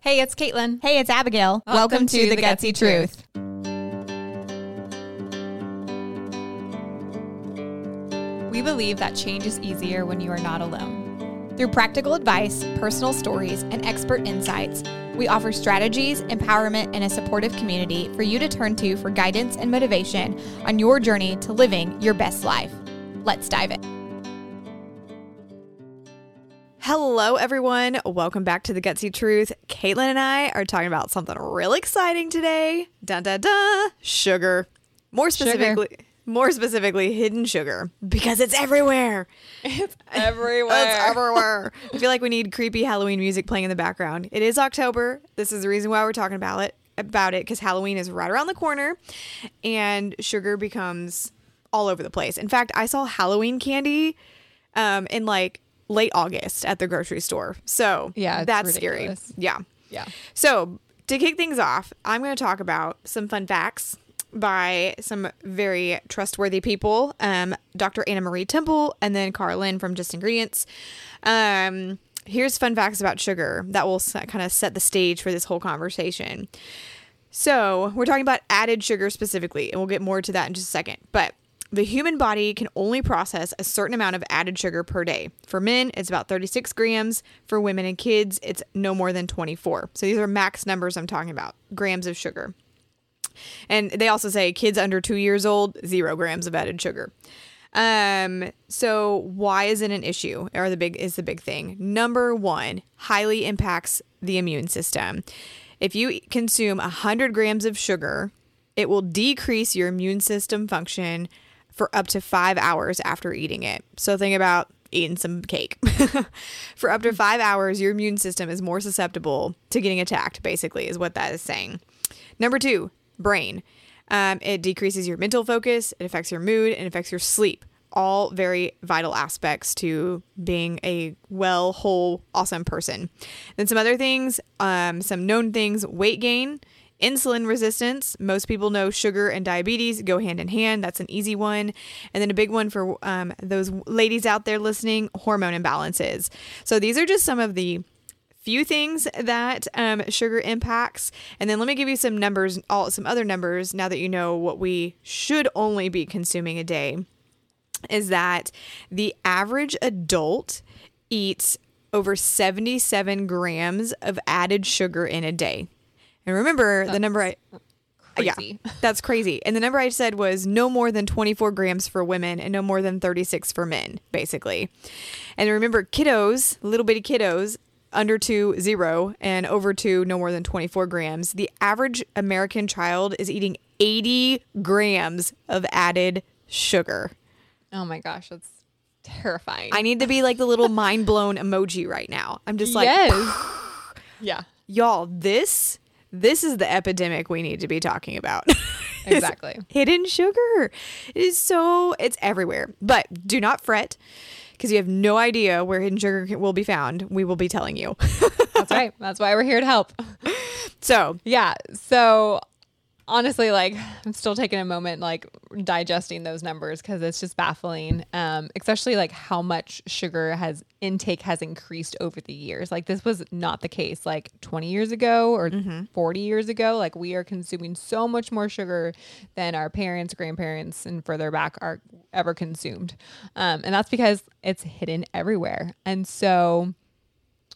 Hey, it's Caitlin. Hey, it's Abigail. Welcome to The Gutsy Truth. We believe that change is easier when you are not alone. Through practical advice, personal stories, and expert insights, we offer strategies, empowerment, and a supportive community for you to turn to for guidance and motivation on your journey to living your best life. Let's dive in. Hello, everyone. Welcome back to the Gutsy Truth. Caitlin and I are talking about something real exciting today. Dun dun dun. Sugar. More specifically, more specifically, hidden sugar because it's everywhere. It's everywhere. It's everywhere. I feel like we need creepy Halloween music playing in the background. It is October. This is the reason why we're talking about it. About it because Halloween is right around the corner, and sugar becomes all over the place. In fact, I saw Halloween candy um, in like late August at the grocery store. So Yeah, that's ridiculous. scary. Yeah. Yeah. So to kick things off, I'm going to talk about some fun facts by some very trustworthy people, um, Dr. Anna Marie Temple and then Carlin from Just Ingredients. Um, here's fun facts about sugar that will kind of set the stage for this whole conversation. So, we're talking about added sugar specifically, and we'll get more to that in just a second. But the human body can only process a certain amount of added sugar per day. For men, it's about 36 grams. For women and kids, it's no more than 24. So, these are max numbers I'm talking about grams of sugar. And they also say kids under two years old, zero grams of added sugar. Um, so why is it an issue? Or the big is the big thing. Number one, highly impacts the immune system. If you consume 100 grams of sugar, it will decrease your immune system function for up to five hours after eating it. So think about eating some cake. for up to five hours, your immune system is more susceptible to getting attacked, basically, is what that is saying. Number two, brain. Um, it decreases your mental focus, it affects your mood, and it affects your sleep. All very vital aspects to being a well, whole, awesome person. Then some other things, um, some known things weight gain, insulin resistance. Most people know sugar and diabetes go hand in hand. That's an easy one. And then a big one for um, those ladies out there listening hormone imbalances. So these are just some of the few things that um, sugar impacts and then let me give you some numbers all some other numbers now that you know what we should only be consuming a day is that the average adult eats over 77 grams of added sugar in a day and remember the number i Crazy. yeah that's crazy and the number i said was no more than 24 grams for women and no more than 36 for men basically and remember kiddos little bitty kiddos under two zero and over two no more than 24 grams the average american child is eating 80 grams of added sugar Oh my gosh, that's terrifying. i need to be like the little mind blown emoji right now i'm just like yes. yeah. y'all this this is the epidemic we need to be talking about Exactly. hidden sugar it is so it's everywhere but do not fret because you have no idea where hidden sugar will be found we will be telling you That's right. That's why we're here to help. so Yeah. So honestly, like I'm still taking a moment, like digesting those numbers because it's just baffling. Um, especially like how much sugar has intake has increased over the years. Like this was not the case like 20 years ago or 40 years ago. Like we are consuming so much more sugar than our parents, grandparents, and further back are ever consumed. Um, and that's because it's hidden everywhere. And so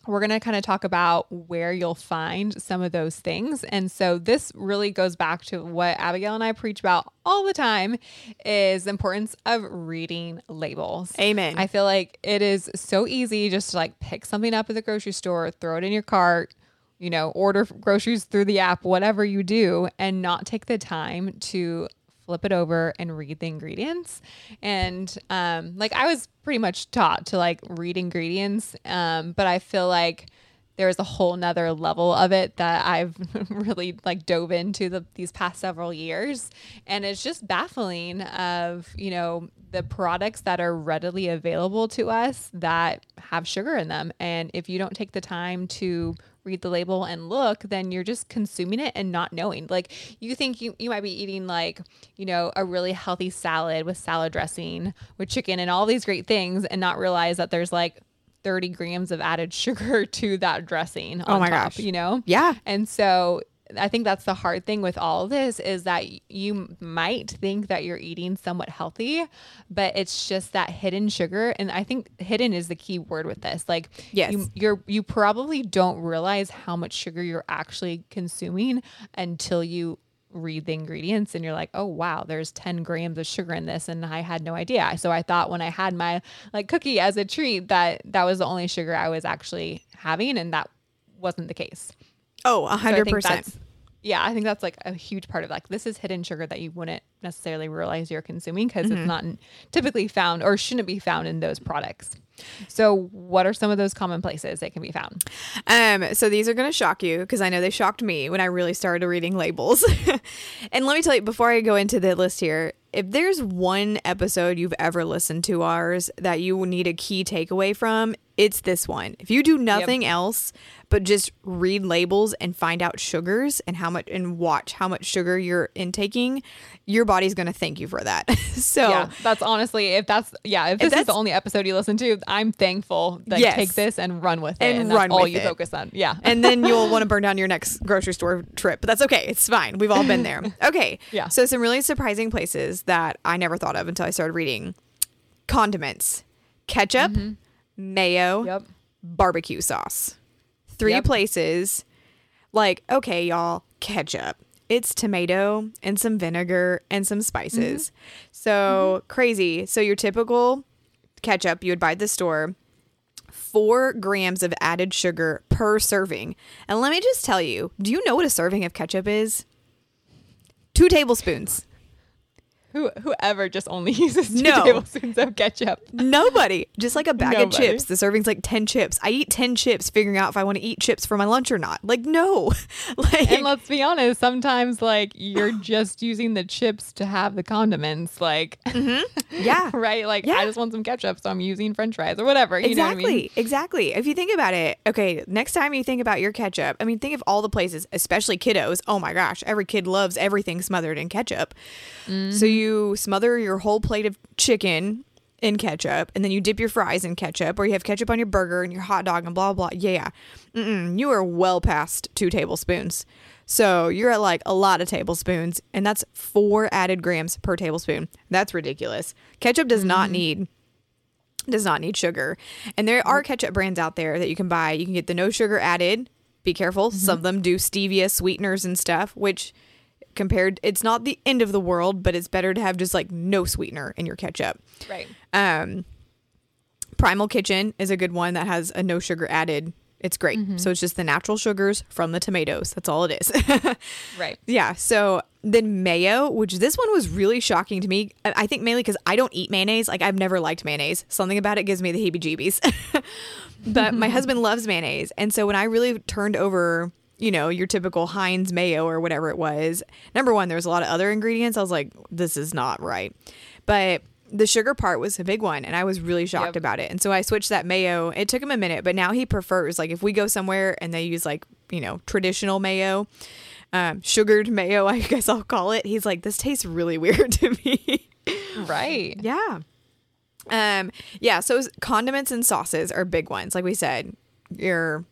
we're going to kind of talk about where you'll find some of those things. And so this really goes back to what Abigail and I preach about all the time is the importance of reading labels. Amen. I feel like it is so easy just to like pick something up at the grocery store, throw it in your cart, you know, order groceries through the app, whatever you do, and not take the time to flip it over and read the ingredients. And um, like I was pretty much taught to like read ingredients, um, but I feel like there's a whole nother level of it that I've really like dove into the these past several years. And it's just baffling of, you know, the products that are readily available to us that have sugar in them. And if you don't take the time to read the label and look, then you're just consuming it and not knowing. Like you think you, you might be eating like, you know, a really healthy salad with salad dressing with chicken and all these great things and not realize that there's like 30 grams of added sugar to that dressing. Oh on my top, gosh. You know? Yeah. And so I think that's the hard thing with all of this is that you might think that you're eating somewhat healthy, but it's just that hidden sugar. And I think hidden is the key word with this. Like, Yes. you, you're you probably don't realize how much sugar you're actually consuming until you read the ingredients and you're like, oh wow, there's 10 grams of sugar in this, and I had no idea. So I thought when I had my like cookie as a treat that that was the only sugar I was actually having, and that wasn't the case. Oh, a So I hundred percent. Yeah, I think that's like a huge part of like this is hidden sugar that you wouldn't necessarily realize you're consuming because Mm-hmm. it's not typically found or shouldn't be found in those products. So, what are some of those common places they can be found? Um, so these are going to shock you because I know they shocked me when I really started reading labels. and let me tell you before I go into the list here, if there's one episode you've ever listened to ours that you need a key takeaway from, it's this one. If you do nothing else but just read labels and find out sugars and how much and watch how much sugar you're intaking, your body's going to thank you for that. so Yeah, that's honestly if that's yeah if this is that's- the only episode you listen to, I'm thankful that Yes. take this and run with it, And and, that's run all with you it. focus on. Yeah, and then you'll want to burn down your next grocery store trip. But that's okay. It's fine. We've all been there. Okay. Yeah. So some really surprising places that I never thought of until I started reading. Condiments, ketchup, mm-hmm. mayo, yep, barbecue sauce. Three Yep. places. Like, okay, y'all, ketchup. It's tomato and some vinegar and some spices. Mm-hmm. So mm-hmm. crazy. So your typical ketchup you would buy at the store, four grams of added sugar per serving. And let me just tell you, do you know what a serving of ketchup is? Two tablespoons. Who whoever just only uses two No. tablespoons of ketchup. Nobody. Just like a bag of chips. The serving's like 10 chips. I eat 10 chips figuring out if I want to eat chips for my lunch or not. Like, no. like, And let's be honest, sometimes like you're just using the chips to have the condiments, like yeah. right? Like Yeah. I just want some ketchup, so I'm using French fries or whatever. You know what I Exactly. mean? Exactly. If you think about it, okay, next time you think about your ketchup, I mean, think of all the places, especially kiddos. Oh my gosh, every kid loves everything smothered in ketchup. Mm-hmm. So you smother your whole plate of chicken in ketchup, and then you dip your fries in ketchup, or you have ketchup on your burger and your hot dog and blah, blah. Yeah. Mm-mm, you are well past two tablespoons. So you're at like a lot of tablespoons, and that's four added grams per tablespoon. That's ridiculous. Ketchup does not mm-hmm. need does not need sugar. And there are mm. ketchup brands out there that you can buy. You can get the no sugar added. Be careful. Mm-hmm. Some of them do stevia sweeteners and stuff, which compared it's not the end of the world, but it's better to have just like no sweetener in your ketchup. Right. Um Primal Kitchen is a good one that has a no sugar added. It's great. So it's just the natural sugars from the tomatoes. That's all it is. Right. Yeah. So then mayo, which this one was really shocking to me. I think mainly because I don't eat mayonnaise. Like I've never liked mayonnaise. Something about it gives me the heebie-jeebies. but my husband loves mayonnaise, and so when I really turned over, you know, your typical Heinz mayo or whatever it was, number one, there was a lot of other ingredients. I was like, this is not right. But the sugar part was a big one, and I was really shocked Yep. about it. And so I switched that mayo. It took him a minute, but now he prefers like if we go somewhere and they use like you know traditional mayo um, sugared mayo, I guess I'll call it. He's like, this tastes really weird to me. Right. yeah. Um, yeah. So condiments and sauces are big ones. Like we said, your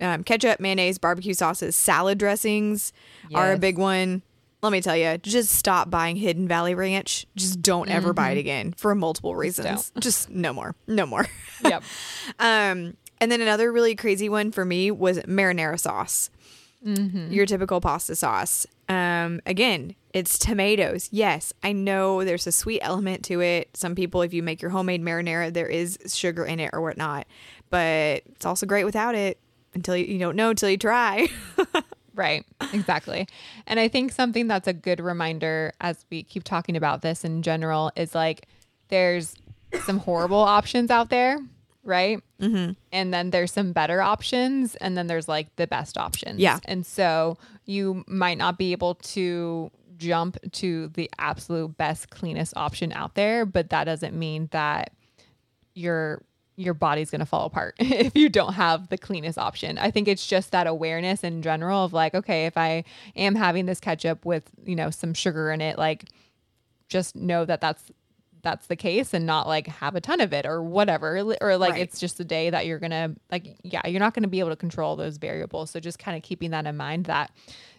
um, ketchup, mayonnaise, barbecue sauces, salad dressings are a big one. Let me tell you, just stop buying Hidden Valley Ranch. Just don't ever buy it again for multiple reasons. Just no more. No more. Yep. Um, and then another really crazy one for me was marinara sauce. Your typical pasta sauce. Um, again, it's tomatoes. Yes, I know there's a sweet element to it. Some people, if you make your homemade marinara, there is sugar in it or whatnot, but it's also great without it. Until you, you don't know until you try. Right, exactly. And I think something that's a good reminder as we keep talking about this in general is like there's some horrible options out there, right? Mm-hmm. And then there's some better options, and then there's like the best options. Yeah. And so you might not be able to jump to the absolute best, cleanest option out there, but that doesn't mean that your your body's going to fall apart if you don't have the cleanest option. I think it's just that awareness in general of like, okay, if I am having this ketchup with, you know, some sugar in it, like just know that that's that's the case and not like have a ton of it or whatever or like Right. it's just a day that you're gonna like yeah you're not gonna be able to control those variables so just kind of keeping that in mind that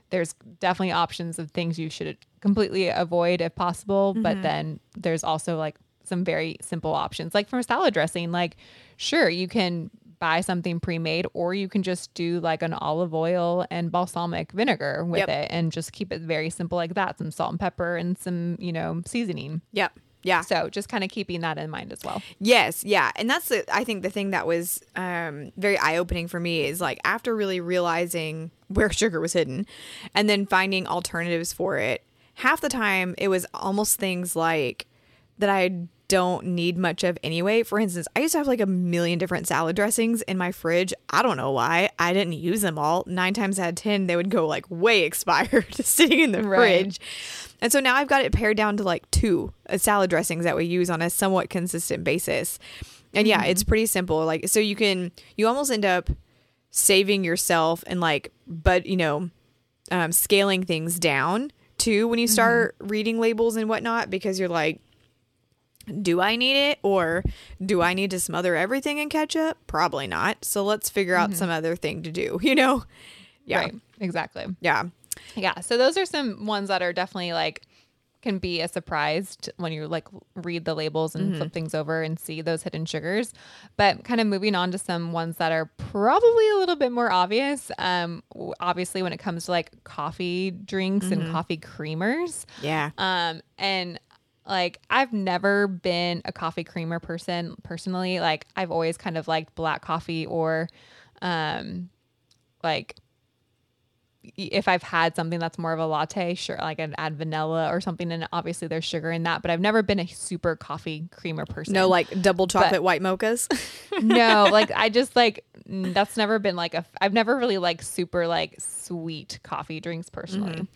there's definitely options of things you should completely avoid if possible but mm-hmm. then there's also like some very simple options like for salad dressing like sure you can buy something pre-made or you can just do like an olive oil and balsamic vinegar with Yep. it and just keep it very simple like that some salt and pepper and some you know seasoning Yep. Yeah. so just kind of keeping that in mind as well. Yes, yeah, and that's the I think the thing that was um, very eye opening for me is like after really realizing where sugar was hidden, and then finding alternatives for it. Half the time, it was almost things like that I don't need much of anyway. For instance, I used to have like a million different salad dressings in my fridge. I don't know why. I didn't use them all. Nine times out of ten, they would go like way expired sitting in the Right. fridge. And so now I've got it pared down to like two uh, salad dressings that we use on a somewhat consistent basis. And yeah, it's pretty simple. Like, so you can, you almost end up saving yourself and like, but you know, um, scaling things down too when you start reading labels and whatnot because you're like, do I need it or do I need to smother everything in ketchup? Probably not. So let's figure out some other thing to do, you know? Yeah. Right. Exactly. Yeah. Yeah. So those are some ones that are definitely like can be a surprise when you like read the labels and flip things over and see those hidden sugars. But kind of moving on to some ones that are probably a little bit more obvious. Um, obviously, when it comes to like coffee drinks and coffee creamers. Yeah. Um, and like I've never been a coffee creamer person personally. Like I've always kind of liked black coffee or um like if I've had something that's more of a latte, sure, like I'd add vanilla or something, and obviously there's sugar in that. But I've never been a super coffee creamer person. No, like double chocolate white mochas. no, like I just like that's never been like a. I've never really like super like sweet coffee drinks personally.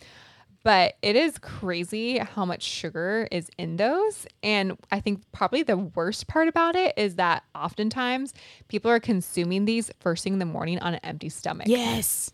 But it is crazy how much sugar is in those. And I think probably the worst part about it is that oftentimes people are consuming these first thing in the morning on an empty stomach. yes.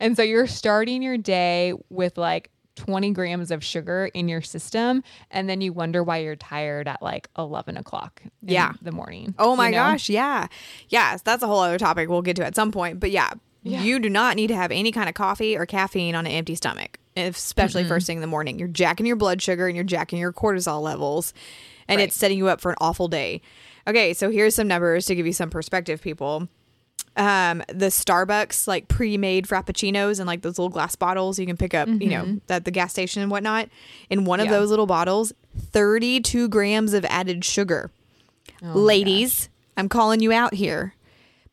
And so you're starting your day with like 20 grams of sugar in your system. And then you wonder why you're tired at like 11 o'clock in Yeah. the morning. Oh my you know? gosh, yeah. Yes, that's a whole other topic we'll get to at some point. But yeah, Yeah. you do not need to have any kind of coffee or caffeine on an empty stomach, especially first thing in the morning. You're jacking your blood sugar and you're jacking your cortisol levels, and Right. it's setting you up for an awful day. Okay, so here's some numbers to give you some perspective, people. Um, the Starbucks like pre-made frappuccinos and like those little glass bottles you can pick up, you know, at the gas station and whatnot. In one of Yeah. those little bottles, 32 grams of added sugar. Oh Ladies, I'm calling you out here.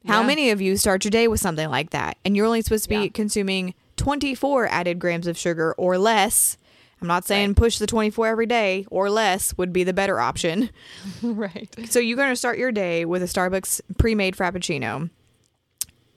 How Yeah. many of you start your day with something like that? And you're only supposed to be Yeah. consuming 24 added grams of sugar or less. I'm not saying push the 24 every day or less would be the better option. right. So you're going to start your day with a Starbucks pre-made frappuccino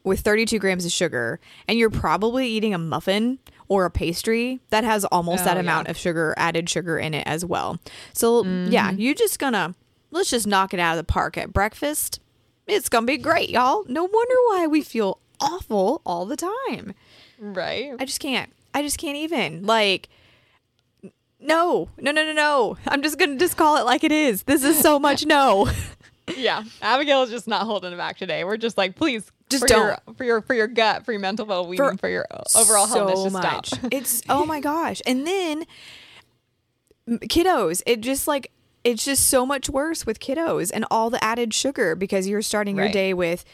with 32 grams of sugar, and you're probably eating a muffin or a pastry that has almost Oh, that yeah. amount of sugar, added sugar in it as well. So yeah, Mm-hmm. you just gonna let's just knock it out of the park at breakfast. It's gonna be great, y'all. No wonder why we feel awful all the time. Right. I just can't. I just can't even. Like, no, no, no, no, no. I'm just gonna just call it like it is. This is so much no. yeah. Abigail is just not holding it back today. We're just like, please, Just for your, for your for your gut, for your mental well being, for, your overall health, just stop. it's oh my gosh. And then kiddos, it just like it's just so much worse with kiddos and all the added sugar because you're starting your day with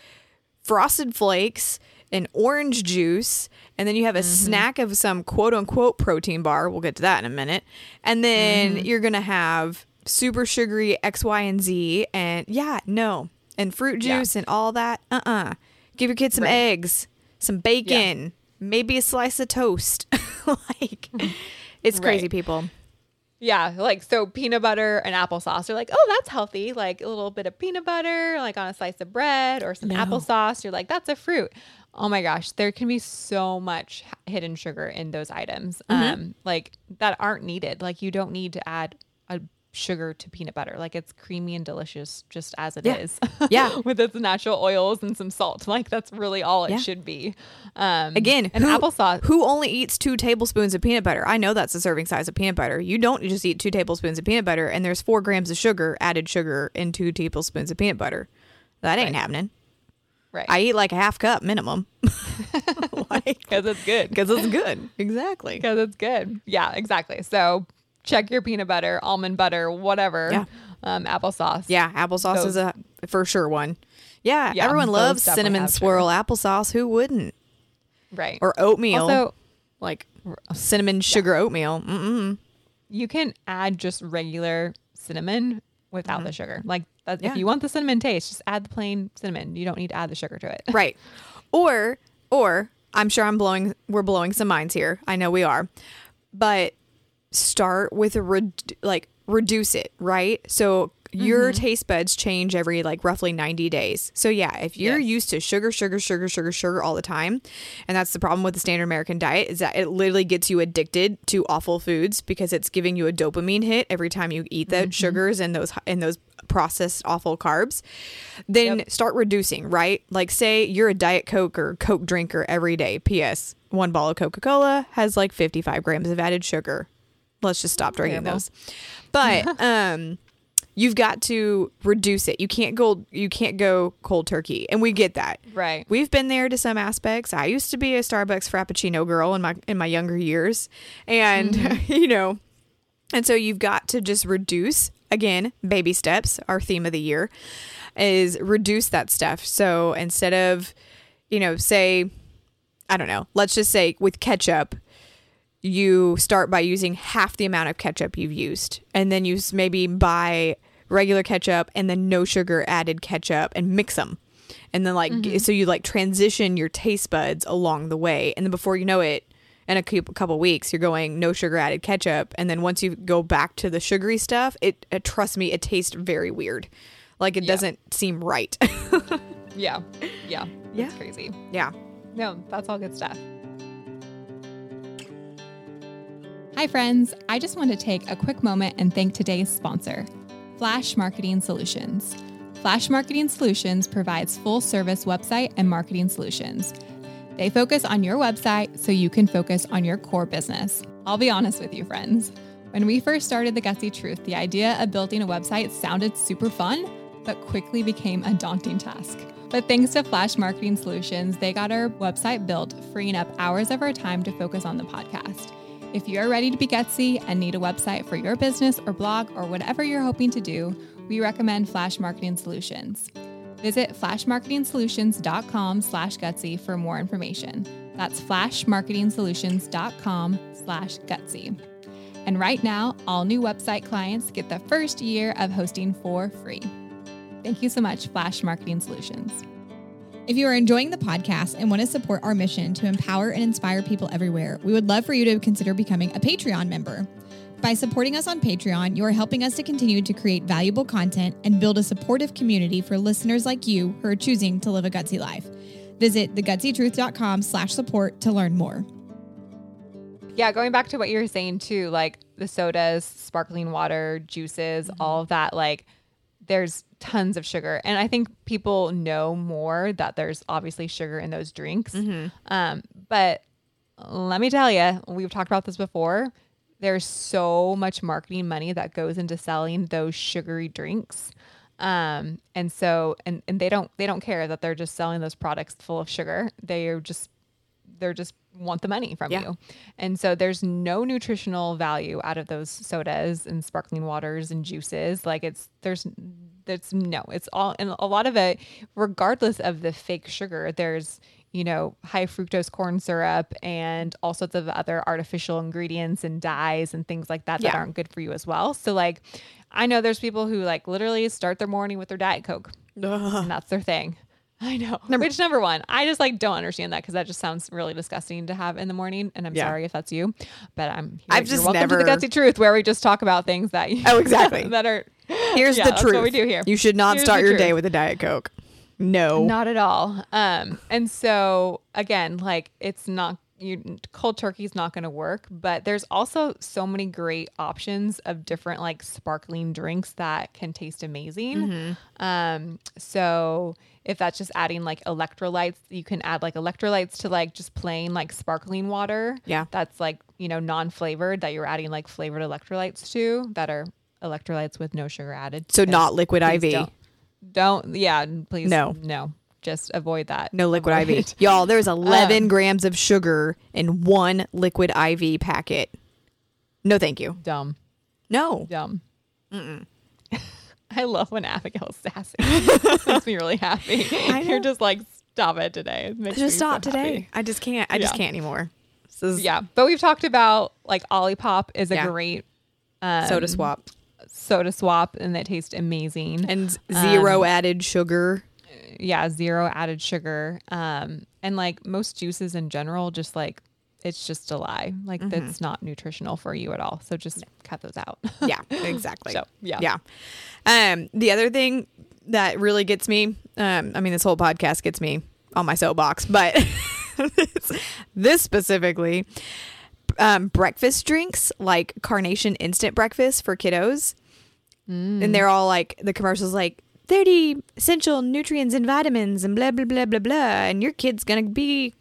frosted flakes and orange juice and then you have a Mm-hmm. snack of some quote unquote protein bar. We'll get to that in a minute. And then Mm-hmm. you're going to have super sugary X, Y, and Z. And yeah, no. And fruit Yeah. juice and all that. Uh uh Give your kids some Right. eggs, some bacon, maybe a slice of toast. like, it's crazy, Right. people. Yeah, like so peanut butter and applesauce. They're like, oh, that's healthy. Like a little bit of peanut butter, like on a slice of bread or some No. applesauce. You're like, that's a fruit. Oh my gosh, there can be so much hidden sugar in those items, Mm-hmm. um, like that aren't needed. Like you don't need to add a sugar to peanut butter. Like it's creamy and delicious just as it Yeah. is. Yeah. With its natural oils and some salt. Like that's really all it Yeah. should be. Um Again, and who, applesauce. Who only eats two tablespoons of peanut butter? I know that's the serving size of peanut butter. You don't just eat two tablespoons of peanut butter, and there's four grams of sugar, added sugar, in two tablespoons of peanut butter. That ain't Right. happening. Right. I eat like a half cup minimum. like, because it's good. because it's good. Exactly. because it's good. Yeah, exactly. So check your peanut butter, almond butter, whatever. Yeah. Um, applesauce. Yeah, applesauce is a for sure one. Yeah, Yeah, everyone loves cinnamon swirl applesauce. Who wouldn't? Right. Or oatmeal, also, like cinnamon sugar oatmeal. Mm-mm. you can add just regular cinnamon without the sugar. Like that. Yeah. if you want the cinnamon taste, just add the plain cinnamon. You don't need to add the sugar to it. right. Or or I'm sure I'm blowing we're blowing some minds here. I know we are. But start with a red, like reduce it, right? So your Mm-hmm. taste buds change every like roughly 90 days. So yeah, if you're Yes. used to sugar, sugar, sugar, sugar, sugar all the time, and that's the problem with the standard American diet is that it literally gets you addicted to awful foods because it's giving you a dopamine hit every time you eat the Mm-hmm. sugars and those and those processed awful carbs. Then Yep. start reducing, right? Like say you're a diet coke or coke drinker every day. PS, one bottle of Coca-Cola has like 55 grams of added sugar. Let's just stop drinking Terrible. those. But um you've got to reduce it. You can't go you can't go cold turkey. And we get that. Right. We've been there to some aspects. I used to be a Starbucks frappuccino girl in my in my younger years. And mm-hmm. you know, and so you've got to just reduce again, baby steps, our theme of the year is reduce that stuff. So instead of, you know, say I don't know, let's just say with ketchup, you start by using half the amount of ketchup you've used and then you maybe buy regular ketchup and then no sugar added ketchup and mix them and then like g- so you like transition your taste buds along the way and then before you know it in a couple weeks you're going no sugar added ketchup and then once you go back to the sugary stuff it, uh trust me it tastes very weird like it Yeah. doesn't seem right Yeah. Yeah. Yeah. Crazy. yeah No, that's all good stuff. Hi, friends. I just want to take a quick moment and thank today's sponsor, Flash Marketing Solutions. Flash Marketing Solutions provides full service website and marketing solutions. They focus on your website so you can focus on your core business. I'll be honest with you, friends. When we first started The Gutsy Truth, the idea of building a website sounded super fun, but quickly became a daunting task. But thanks to Flash Marketing Solutions, they got our website built, freeing up hours of our time to focus on the podcast. If you are ready to be gutsy and need a website for your business or blog or whatever you're hoping to do, we recommend Flash Marketing Solutions. Visit flashmarketingsolutions.com slash gutsy for more information. That's flashmarketingsolutions.com slash gutsy. And right now, all new website clients get the first year of hosting for free. Thank you so much, Flash Marketing Solutions. If you are enjoying the podcast and want to support our mission to empower and inspire people everywhere, we would love for you to consider becoming a Patreon member. By supporting us on Patreon, you are helping us to continue to create valuable content and build a supportive community for listeners like you who are choosing to live a gutsy life. Visit thegutsytruth.com slash support to learn more. Yeah, going back to what you were saying too, like the sodas, sparkling water, juices, mm-hmm. all of that, like there's tons of sugar. And I think people know more that there's obviously sugar in those drinks. Um, but let me tell you, we've talked about this before. There's so much marketing money that goes into selling those sugary drinks. Um, and so and, and they don't they don't care that they're just selling those products full of sugar. They are just they're just want the money from Yeah. you. And so there's no nutritional value out of those sodas and sparkling waters and juices. Like it's there's there's no, it's all and a lot of it, regardless of the fake sugar, there's you know, high fructose corn syrup and all sorts of other artificial ingredients and dyes and things like that that aren't good for you as well. So like I know there's people who like literally start their morning with their diet coke and that's their thing. I know. Which number one, I just like don't understand that because that just sounds really disgusting to have in the morning. And I'm Yeah. sorry if that's you, but I'm. I've just welcome to never- the gutsy truth where we just talk about things that. You, Oh, exactly. that are. here's Yeah, the that's truth what we do here. you should not Here's start your day with a diet coke no Not at all. Um, and so again, like it's not you cold is not going to work, but there's also so many great options of different like sparkling drinks that can taste amazing. Um, so if that's just adding like electrolytes, you can add like electrolytes to like just plain like sparkling water. Yeah. That's like, you know, non-flavored that you're adding like flavored electrolytes to that are electrolytes with no sugar added. So not liquid IV. Don't, don't yeah, please No. no. Just avoid that. No liquid Avoid IV. Y'all, there's 11 Um, grams of sugar in one liquid IV packet. No, thank you. Dumb. No. Dumb. I love when Abigail's sassy. It makes me really happy. I. You're just like, stop it today. It Just stop so today. happy. I just can't. I just can't anymore. This is Yeah, but we've talked about like Olipop is a Yeah. great um, soda swap soda swap, and they taste amazing. and zero Um, added sugar. Yeah, zero added sugar. Um, and like most juices in general, just like it's just a lie. Like Mm-hmm. that's not nutritional for you at all. So just cut those out. Yeah, exactly. So, yeah. Yeah. Um, the other thing that really gets me, um, I mean, this whole podcast gets me on my soapbox, but this, this specifically, um, breakfast drinks like Carnation Instant Breakfast for kiddos. And they're all like, the commercials like, 30 essential nutrients and vitamins and blah, blah, blah, blah, blah. And your kid's going to be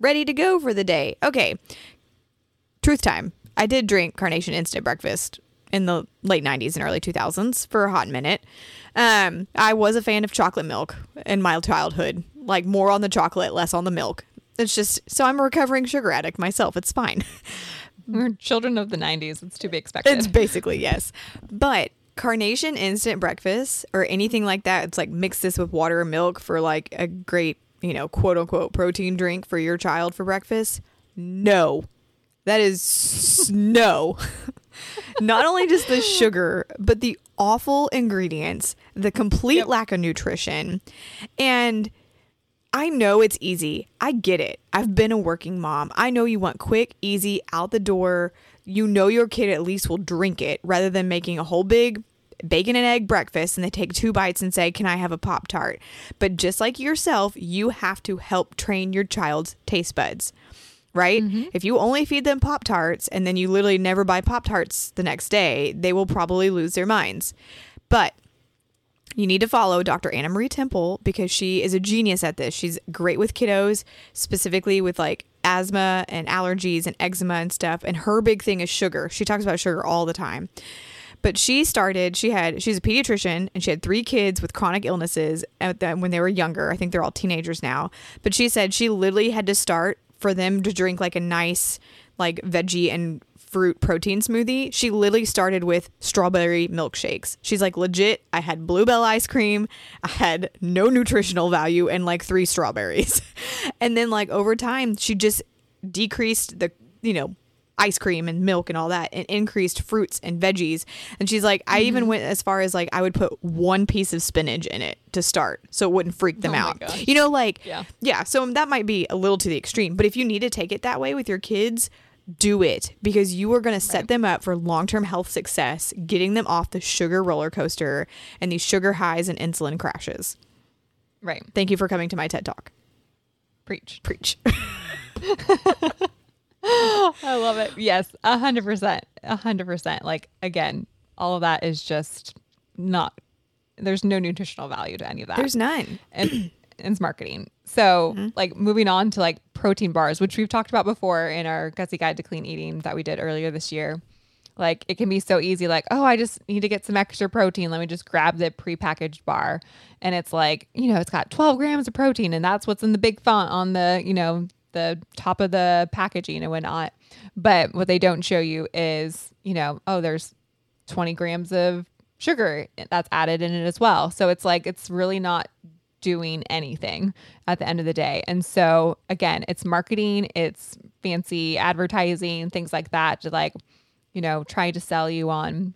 ready to go for the day. Okay. Truth time. I did drink Carnation Instant Breakfast in the late 90s and early 2000s for a hot minute. Um, I was a fan of chocolate milk in my childhood, like more on the chocolate, less on the milk. It's just so I'm a recovering sugar addict myself. It's fine. We're children of the '90s. It's to be expected. It's basically yes. But Carnation instant breakfast or anything like that, it's like mix this with water or milk for like a great, you know, quote unquote protein drink for your child for breakfast. No. That is s- no. Not only just the sugar, but the awful ingredients, the complete lack of nutrition. And I know it's easy. I get it. I've been a working mom. I know you want quick, easy, out the door. You know your kid at least will drink it rather than making a whole big bacon and egg breakfast and they take two bites and say, Can I have a Pop Tart? But just like yourself, you have to help train your child's taste buds. Right? Mm-hmm. If you only feed them Pop Tarts and then you literally never buy Pop Tarts the next day, they will probably lose their minds. But you need to follow Dr. Anna Marie Temple because she is a genius at this. She's great with kiddos, specifically with like asthma and allergies and eczema and stuff. And her big thing is sugar. She talks about sugar all the time. But she started, she had, she's a pediatrician and she had three kids with chronic illnesses the, when they were younger. I think they're all teenagers now. But she said she literally had to start for them to drink like a nice, like veggie and fruit protein smoothie. She literally started with strawberry milkshakes. She's like, legit, I had bluebell ice cream, I had no nutritional value, and like three strawberries. and then, like, over time, she just decreased the, you know, ice cream and milk and all that and increased fruits and veggies. And she's like, I even mm-hmm. went as far as like, I would put one piece of spinach in it to start so it wouldn't freak them Oh out. You know, like, Yeah. yeah. So that might be a little to the extreme, but if you need to take it that way with your kids, do it because you are going to set them up for long term health success, getting them off the sugar roller coaster and these sugar highs and insulin crashes. right. Thank you for coming to my TED Talk. Preach. Preach. I love it. Yes, a hundred percent, a hundred percent. Like again, all of that is just not. There's no nutritional value to any of that. There's none. and it's marketing. So, Mm-hmm. like moving on to like protein bars, which we've talked about before in our Gutsy Guide to Clean Eating that we did earlier this year. Like it can be so easy, like, oh, I just need to get some extra protein. Let me just grab the prepackaged bar. And it's like, you know, it's got 12 grams of protein, and that's what's in the big font on the, you know, the top of the packaging and whatnot. But what they don't show you is, you know, oh, there's 20 grams of sugar that's added in it as well. So it's like it's really not doing anything at the end of the day. And so again, it's marketing, it's fancy advertising, things like that to like, you know, try to sell you on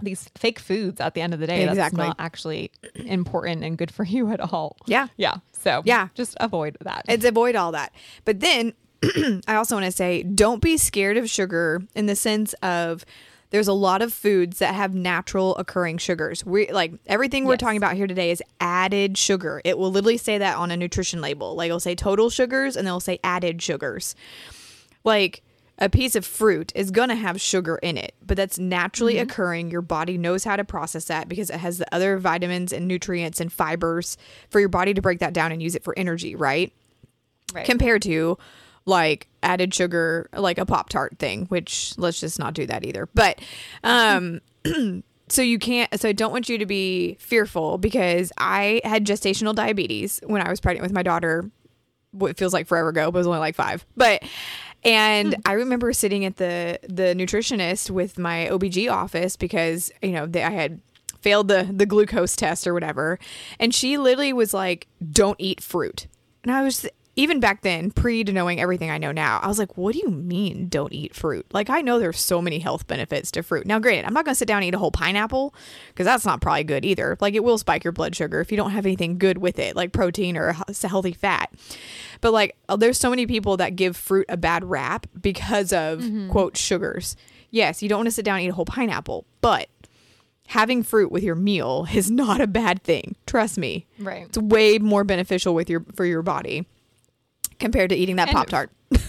these fake foods at the end of the day. Exactly. That's not actually important and good for you at all. Yeah. Yeah. So Yeah. just avoid that. It's avoid all that. But then I also want to say don't be scared of sugar in the sense of there's a lot of foods that have natural occurring sugars. We like everything we're Yes. talking about here today is added sugar. It will literally say that on a nutrition label. Like it'll say total sugars and they'll say added sugars. Like a piece of fruit is going to have sugar in it, but that's naturally occurring. Your body knows how to process that because it has the other vitamins and nutrients and fibers for your body to break that down and use it for energy, right? Right. compared to like added sugar like a pop tart thing which let's just not do that either but um so you can't so i don't want you to be fearful because i had gestational diabetes when i was pregnant with my daughter what feels like forever ago but it was only like five but and hmm. i remember sitting at the the nutritionist with my obg office because you know they, i had failed the the glucose test or whatever. And she literally was like don't eat fruit. And i was even back then pre to knowing everything i know now i was like what do you mean don't eat fruit? Like i know there's so many health benefits to fruit. Now granted i'm not going to sit down and eat a whole pineapple because that's not probably good either. Like it will spike your blood sugar if you don't have anything good with it like protein or a healthy fat. But like uh, there's so many people that give fruit a bad rap because of quote sugars. Yes you don't want to sit down and eat a whole pineapple but having fruit with your meal is not a bad thing. Trust me. Right. it's way more beneficial with your for your body compared to eating that pop tart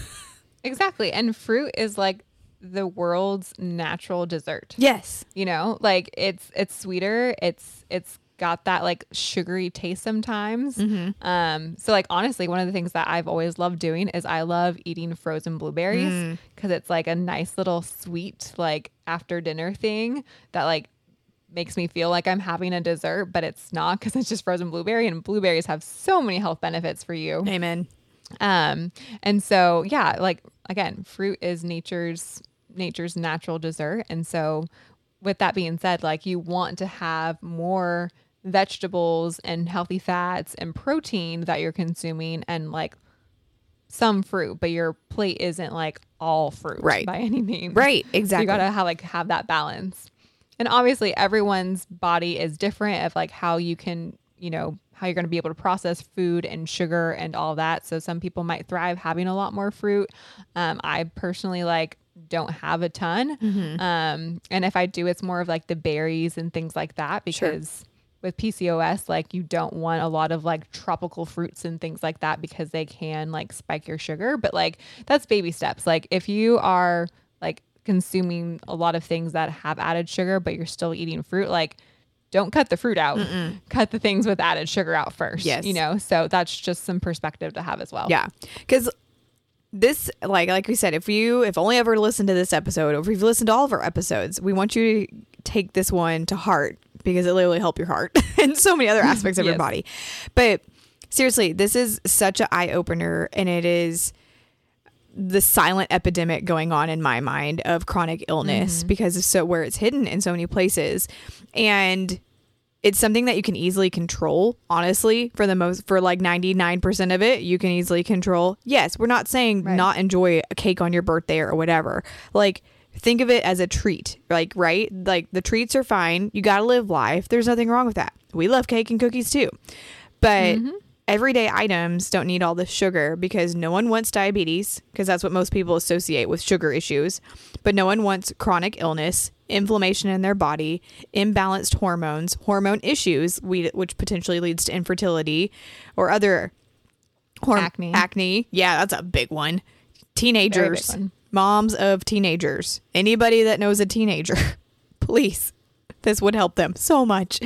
Exactly. And fruit is like the world's natural dessert. yes You know, like it's it's sweeter. It's it's got that like sugary taste sometimes. Um, so like honestly, one of the things that I've always loved doing is I love eating frozen blueberries because it's like a nice little sweet like after dinner thing that like makes me feel like I'm having a dessert, but it's not because it's just frozen blueberry and blueberries have so many health benefits for you. amen Um, and so yeah, like again, fruit is nature's nature's natural dessert. And so with that being said, like you want to have more vegetables and healthy fats and protein that you're consuming and like some fruit, but your plate isn't like all fruit Right. by any means. right So exactly you gotta have like have that balance. And obviously everyone's body is different of like how you can, you know, how you're gonna be able to process food and sugar and all that. So some people might thrive having a lot more fruit. Um, I personally like don't have a ton. Mm-hmm. Um, and if I do, it's more of like the berries and things like that Sure. because with PCOS, like you don't want a lot of like tropical fruits and things like that because they can like spike your sugar. But like that's baby steps. Like if you are like consuming a lot of things that have added sugar, but you're still eating fruit, like don't cut the fruit out. Cut the things with added sugar out first. Yes. You know, so that's just some perspective to have as well. Yeah. Because this, like, like we said, if you, if only ever listened to this episode, or if you've listened to all of our episodes, we want you to take this one to heart because it literally help your heart and so many other aspects of your body. But seriously, this is such an eye opener, and it is the silent epidemic going on in my mind of chronic illness mm-hmm. because of so where it's hidden in so many places and it's something that you can easily control honestly for the most for like 99% of it you can easily control. Yes we're not saying Right. not enjoy a cake on your birthday or whatever. Like think of it as a treat like right? Like the treats are fine. You got to live life. There's nothing wrong with that. We love cake and cookies too. But mm-hmm. Everyday items don't need all the sugar because no one wants diabetes because that's what most people associate with sugar issues. But no one wants chronic illness inflammation in their body imbalanced hormones hormone issues which potentially leads to infertility or other horm- Acne. acne. Yeah that's a big one. Teenagers. one. moms of teenagers. Anybody that knows a teenager please this would help them so much.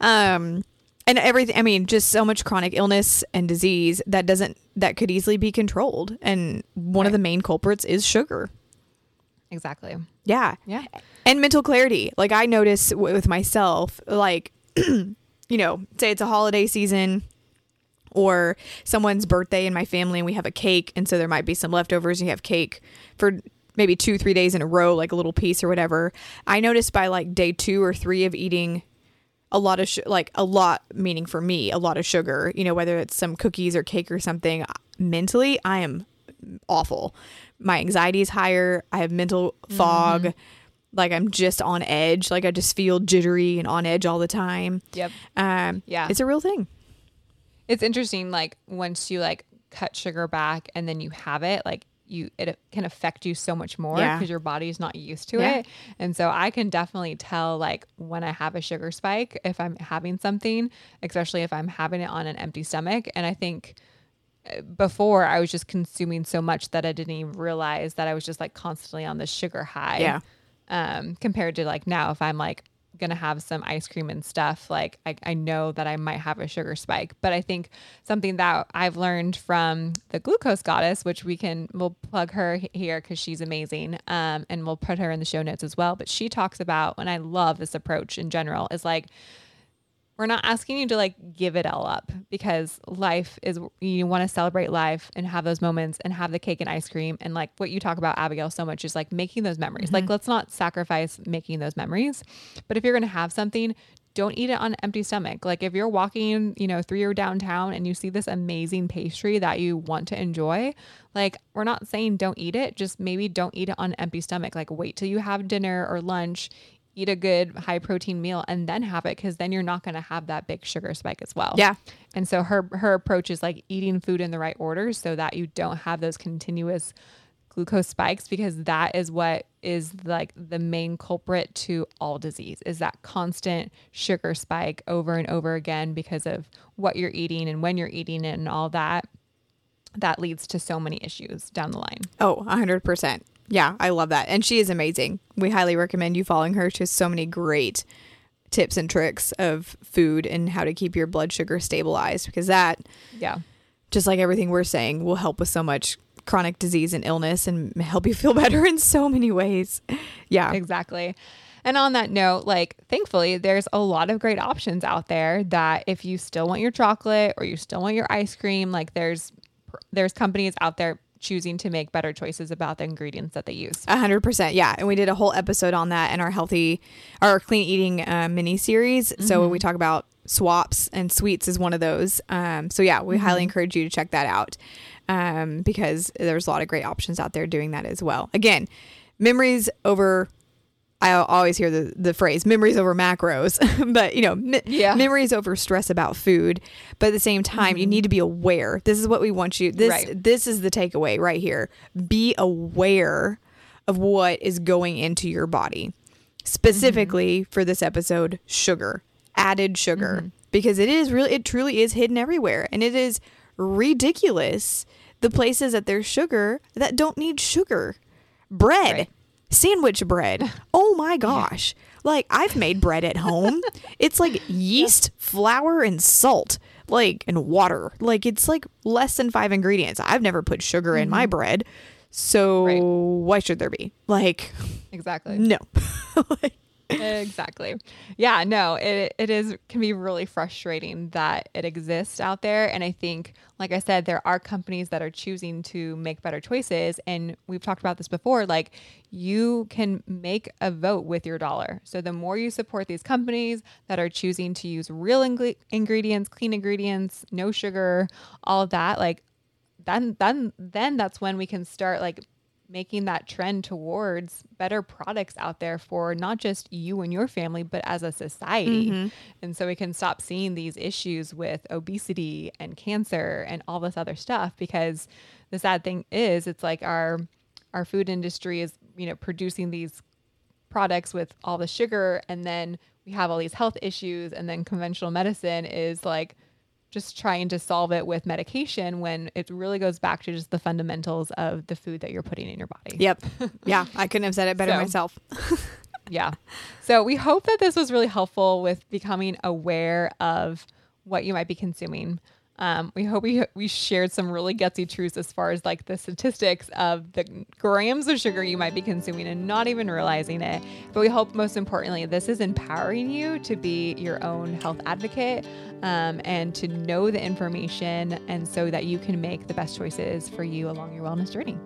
Um and everything i mean just so much chronic illness and disease that doesn't that could easily be controlled. And one of the main culprits is sugar. Exactly. yeah. Yeah. and mental clarity. Like i notice w- with myself like you know say it's a holiday season or someone's birthday in my family and we have a cake and so there might be some leftovers and you have cake for maybe two three days in a row like a little piece or whatever. I noticed by like day two or three of eating a lot of sh- like a lot meaning for me a lot of sugar you know whether it's some cookies or cake or something mentally i am awful. My anxiety is higher. I have mental fog. Like i'm just on edge. Like i just feel jittery and on edge all the time. Yep. um Yeah. it's a real thing. It's interesting, like once you like cut sugar back and then you have it, like you it can affect you so much more Yeah. because your body's not used to Yeah. it. And so I can definitely tell like when I have a sugar spike if I'm having something, especially if I'm having it on an empty stomach. And I think uh, before I was just consuming so much that I didn't even realize that I was just like constantly on the sugar high. Yeah. Um, compared to like now, if I'm like gonna have some ice cream and stuff, like I, I know that I might have a sugar spike. But I think something that I've learned from the glucose goddess, which we can we'll plug her here because she's amazing. Um, and we'll put her in the show notes as well. But she talks about, and I love this approach in general, is like we're not asking you to like give it all up because life is you want to celebrate life and have those moments and have the cake and ice cream. And like what you talk about abigail so much is like making those memories. Like mm-hmm. let's not sacrifice making those memories. But if you're going to have something don't eat it on an empty stomach. Like if you're walking you know through your downtown and you see this amazing pastry that you want to enjoy like we're not saying don't eat it. Just maybe don't eat it on an empty stomach. Like wait till you have dinner or lunch eat a good high protein meal and then have it because then you're not going to have that big sugar spike as well. Yeah. And so her her approach is like eating food in the right order so that you don't have those continuous glucose spikes because that is what is like the main culprit to all disease is that constant sugar spike over and over again because of what you're eating and when you're eating it and all that that leads to so many issues down the line. Oh, 100%. Yeah, I love that. And she is amazing. We highly recommend you following her. She has so many great tips and tricks of food and how to keep your blood sugar stabilized because that, Yeah. just like everything we're saying, will help with so much chronic disease and illness and help you feel better in so many ways. Yeah. Exactly. And on that note, like thankfully there's a lot of great options out there that if you still want your chocolate or you still want your ice cream, like there's there's companies out there choosing to make better choices about the ingredients that they use. A hundred percent, yeah. And we did a whole episode on that in our healthy, our clean eating uh, mini series. So we talk about swaps and sweets is one of those. Um, so yeah, we highly encourage you to check that out um, because there's a lot of great options out there doing that as well. Again, memories over. I always hear the, the phrase memories over macros, but you know, me- Yeah. memories over stress about food. But at the same time, you mm-hmm. need to be aware. This is what we want you. This Right. this is the takeaway right here. Be aware of what is going into your body. Specifically mm-hmm. for this episode, sugar, added sugar, mm-hmm. because it is really, it truly is hidden everywhere. And it is ridiculous the places that there's sugar that don't need sugar. Bread, Right. Sandwich bread. Oh my gosh. Like I've made bread at home. It's like yeast, flour, and salt, like and water. Like it's like less than five ingredients. I've never put sugar in my mm-hmm. bread. So Right. why should there be? Like Exactly. no. exactly. Yeah, no, it it is can be really frustrating that it exists out there and I think like I said there are companies that are choosing to make better choices and we've talked about this before like you can make a vote with your dollar. So the more you support these companies that are choosing to use real ingre- ingredients, clean ingredients, no sugar, all of that like then then then that's when we can start like making that trend towards better products out there for not just you and your family but as a society. Mm-hmm. And so we can stop seeing these issues with obesity and cancer and all this other stuff because the sad thing is it's like our our food industry is you know producing these products with all the sugar and then we have all these health issues and then conventional medicine is like just trying to solve it with medication when it really goes back to just the fundamentals of the food that you're putting in your body. Yep. Yeah, I couldn't have said it better So- myself. Yeah. So we hope that this was really helpful with becoming aware of what you might be consuming. Um, we hope we we shared some really gutsy truths as far as like the statistics of the grams of sugar you might be consuming and not even realizing it. But we hope most importantly, this is empowering you to be your own health advocate um, and to know the information, and so that you can make the best choices for you along your wellness journey.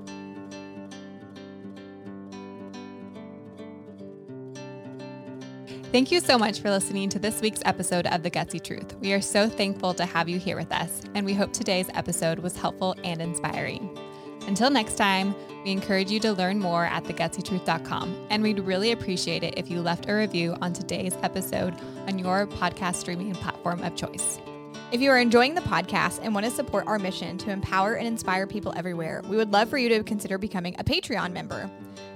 Thank you so much for listening to this week's episode of The Gutsy Truth. We are so thankful to have you here with us, and we hope today's episode was helpful and inspiring. Until next time, we encourage you to learn more at thegutsytruth.com, and we'd really appreciate it if you left a review on today's episode on your podcast streaming platform of choice. If you are enjoying the podcast and want to support our mission to empower and inspire people everywhere, we would love for you to consider becoming a Patreon member.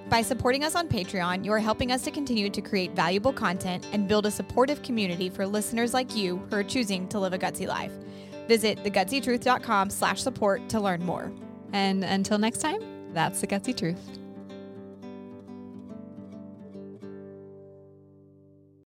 By supporting us on Patreon, you are helping us to continue to create valuable content and build a supportive community for listeners like you who are choosing to live a gutsy life. Visit thegutsytruth.com slash support to learn more. And until next time, that's the gutsy truth.